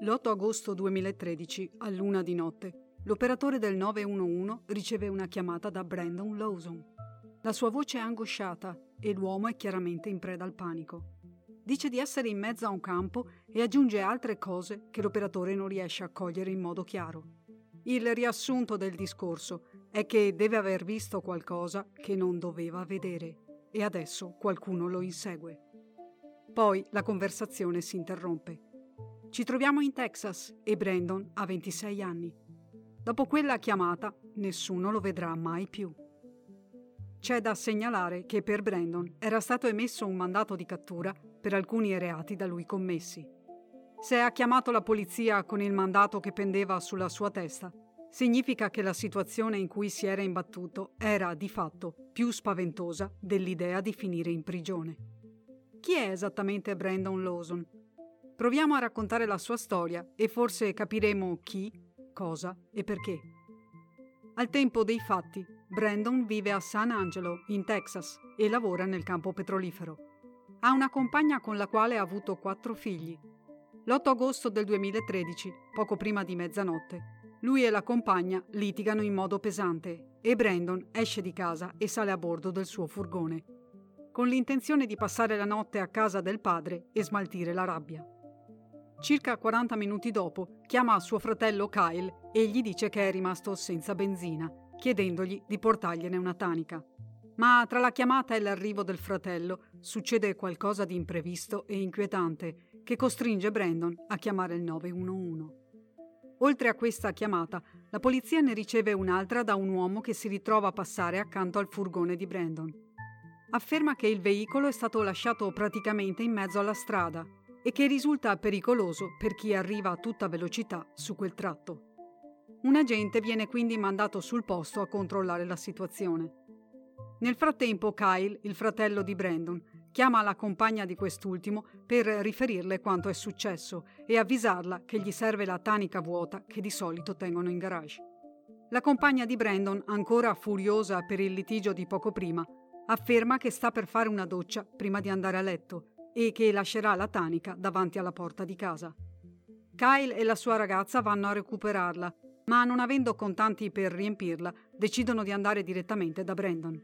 L'8 agosto 2013, a luna di notte, l'operatore del 911 riceve una chiamata da Brandon Lawson. La sua voce è angosciata e l'uomo è chiaramente in preda al panico. Dice di essere in mezzo a un campo e aggiunge altre cose che l'operatore non riesce a cogliere in modo chiaro. Il riassunto del discorso è che deve aver visto qualcosa che non doveva vedere e adesso qualcuno lo insegue. Poi la conversazione si interrompe. Ci troviamo in Texas e Brandon ha 26 anni. Dopo quella chiamata nessuno lo vedrà mai più. C'è da segnalare che per Brandon era stato emesso un mandato di cattura per alcuni reati da lui commessi. Se ha chiamato la polizia con il mandato che pendeva sulla sua testa, significa che la situazione in cui si era imbattuto era di fatto più spaventosa dell'idea di finire in prigione. Chi è esattamente Brandon Lawson? Proviamo a raccontare la sua storia e forse capiremo chi, cosa e perché. Al tempo dei fatti, Brandon vive a San Angelo, in Texas, e lavora nel campo petrolifero. Ha una compagna con la quale ha avuto quattro figli, L'8 agosto del 2013, poco prima di mezzanotte, lui e la compagna litigano in modo pesante e Brandon esce di casa e sale a bordo del suo furgone, con l'intenzione di passare la notte a casa del padre e smaltire la rabbia. Circa 40 minuti dopo chiama suo fratello Kyle e gli dice che è rimasto senza benzina, chiedendogli di portargliene una tanica. Ma tra la chiamata e l'arrivo del fratello succede qualcosa di imprevisto e inquietante che costringe Brandon a chiamare il 911. Oltre a questa chiamata, la polizia ne riceve un'altra da un uomo che si ritrova a passare accanto al furgone di Brandon. Afferma che il veicolo è stato lasciato praticamente in mezzo alla strada e che risulta pericoloso per chi arriva a tutta velocità su quel tratto. Un agente viene quindi mandato sul posto a controllare la situazione. Nel frattempo Kyle, il fratello di Brandon, chiama la compagna di quest'ultimo per riferirle quanto è successo e avvisarla che gli serve la tanica vuota che di solito tengono in garage. La compagna di Brandon, ancora furiosa per il litigio di poco prima, afferma che sta per fare una doccia prima di andare a letto e che lascerà la tanica davanti alla porta di casa. Kyle e la sua ragazza vanno a recuperarla, ma non avendo contanti per riempirla, decidono di andare direttamente da Brandon.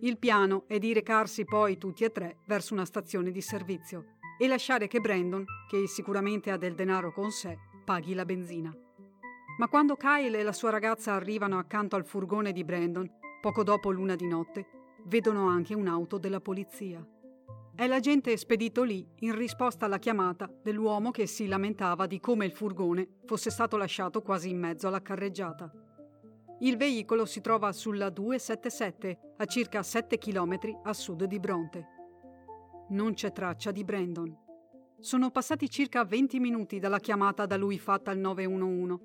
Il piano è di recarsi poi tutti e tre verso una stazione di servizio e lasciare che Brandon, che sicuramente ha del denaro con sé, paghi la benzina. Ma quando Kyle e la sua ragazza arrivano accanto al furgone di Brandon, poco dopo l'una di notte, vedono anche un'auto della polizia. È l'agente spedito lì in risposta alla chiamata dell'uomo che si lamentava di come il furgone fosse stato lasciato quasi in mezzo alla carreggiata. Il veicolo si trova sulla 277, a circa 7 km a sud di Bronte. Non c'è traccia di Brandon. Sono passati circa 20 minuti dalla chiamata da lui fatta al 911.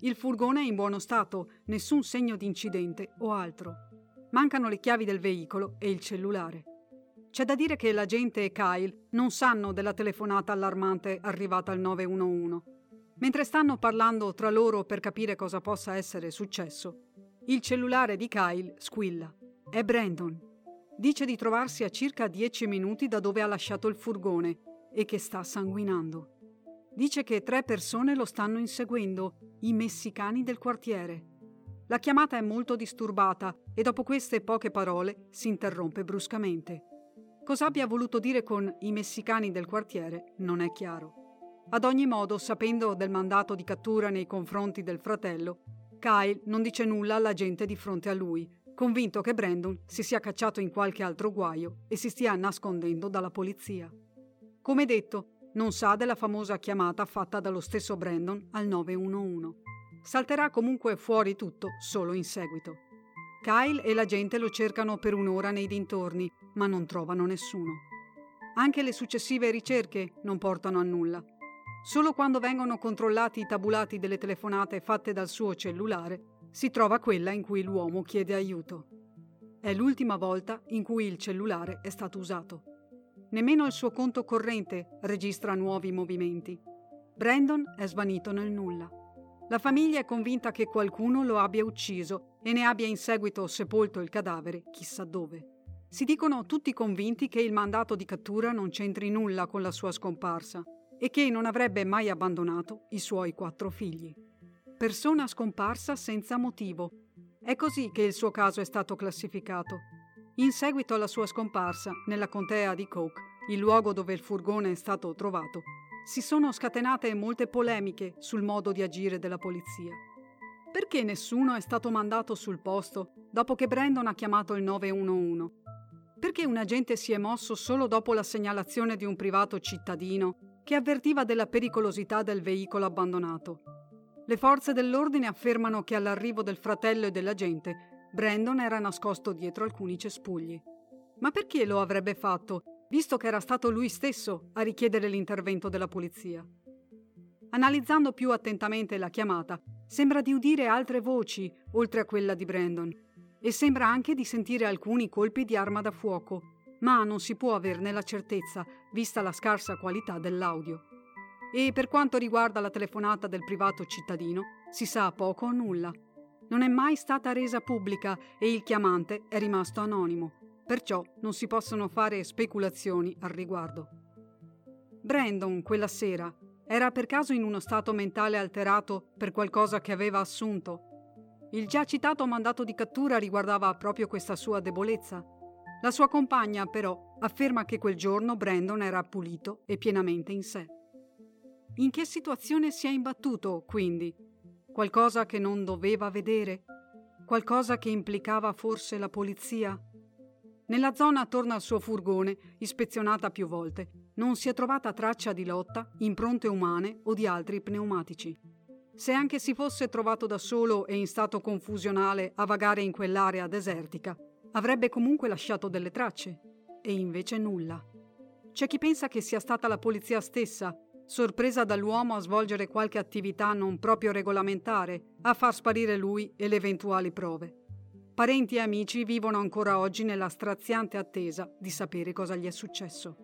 Il furgone è in buono stato, nessun segno di incidente o altro. Mancano le chiavi del veicolo e il cellulare. C'è da dire che l'agente e Kyle non sanno della telefonata allarmante arrivata al 911 Mentre stanno parlando tra loro per capire cosa possa essere successo, il cellulare di Kyle squilla. È Brandon. Dice di trovarsi a circa 10 minuti da dove ha lasciato il furgone e che sta sanguinando. Dice che tre persone lo stanno inseguendo, i messicani del quartiere. La chiamata è molto disturbata e dopo queste poche parole si interrompe bruscamente. Cosa abbia voluto dire con i messicani del quartiere non è chiaro. Ad ogni modo, sapendo del mandato di cattura nei confronti del fratello, Kyle non dice nulla alla gente di fronte a lui, convinto che Brandon si sia cacciato in qualche altro guaio e si stia nascondendo dalla polizia. Come detto, non sa della famosa chiamata fatta dallo stesso Brandon al 911. Salterà comunque fuori tutto solo in seguito. Kyle e la gente lo cercano per un'ora nei dintorni, ma non trovano nessuno. Anche le successive ricerche non portano a nulla. Solo quando vengono controllati i tabulati delle telefonate fatte dal suo cellulare si trova quella in cui l'uomo chiede aiuto. È l'ultima volta in cui il cellulare è stato usato. Nemmeno il suo conto corrente registra nuovi movimenti. Brandon è svanito nel nulla. La famiglia è convinta che qualcuno lo abbia ucciso e ne abbia in seguito sepolto il cadavere chissà dove. Si dicono tutti convinti che il mandato di cattura non c'entri nulla con la sua scomparsa e che non avrebbe mai abbandonato i suoi quattro figli. Persona scomparsa senza motivo. È così che il suo caso è stato classificato. In seguito alla sua scomparsa, nella contea di Coke, il luogo dove il furgone è stato trovato, si sono scatenate molte polemiche sul modo di agire della polizia. Perché nessuno è stato mandato sul posto dopo che Brandon ha chiamato il 911? Perché un agente si è mosso solo dopo la segnalazione di un privato cittadino che avvertiva della pericolosità del veicolo abbandonato? Le forze dell'ordine affermano che all'arrivo del fratello e dell'agente Brandon era nascosto dietro alcuni cespugli. Ma perché lo avrebbe fatto visto che era stato lui stesso a richiedere l'intervento della polizia. Analizzando più attentamente la chiamata, sembra di udire altre voci oltre a quella di Brandon e sembra anche di sentire alcuni colpi di arma da fuoco, ma non si può averne la certezza vista la scarsa qualità dell'audio. E per quanto riguarda la telefonata del privato cittadino, si sa poco o nulla. Non è mai stata resa pubblica e il chiamante è rimasto anonimo perciò non si possono fare speculazioni al riguardo. Brandon, quella sera, era per caso in uno stato mentale alterato per qualcosa che aveva assunto? Il già citato mandato di cattura riguardava proprio questa sua debolezza. La sua compagna, però, afferma che quel giorno Brandon era pulito e pienamente in sé. In che situazione si è imbattuto, quindi? Qualcosa che non doveva vedere? Qualcosa che implicava forse la polizia? Nella zona attorno al suo furgone, ispezionata più volte, non si è trovata traccia di lotta, impronte umane o di altri pneumatici. Se anche si fosse trovato da solo e in stato confusionale a vagare in quell'area desertica, avrebbe comunque lasciato delle tracce, e invece nulla. C'è chi pensa che sia stata la polizia stessa, sorpresa dall'uomo a svolgere qualche attività non proprio regolamentare, a far sparire lui e le eventuali prove. Parenti e amici vivono ancora oggi nella straziante attesa di sapere cosa gli è successo.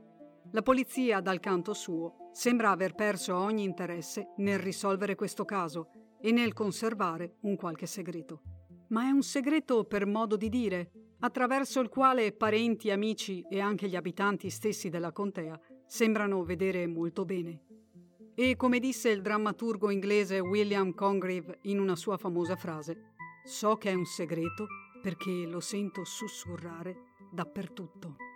La polizia, dal canto suo, sembra aver perso ogni interesse nel risolvere questo caso e nel conservare un qualche segreto. Ma è un segreto per modo di dire, attraverso il quale parenti, amici e anche gli abitanti stessi della contea sembrano vedere molto bene. E come disse il drammaturgo inglese William Congreve in una sua famosa frase, So che è un segreto perché lo sento sussurrare dappertutto.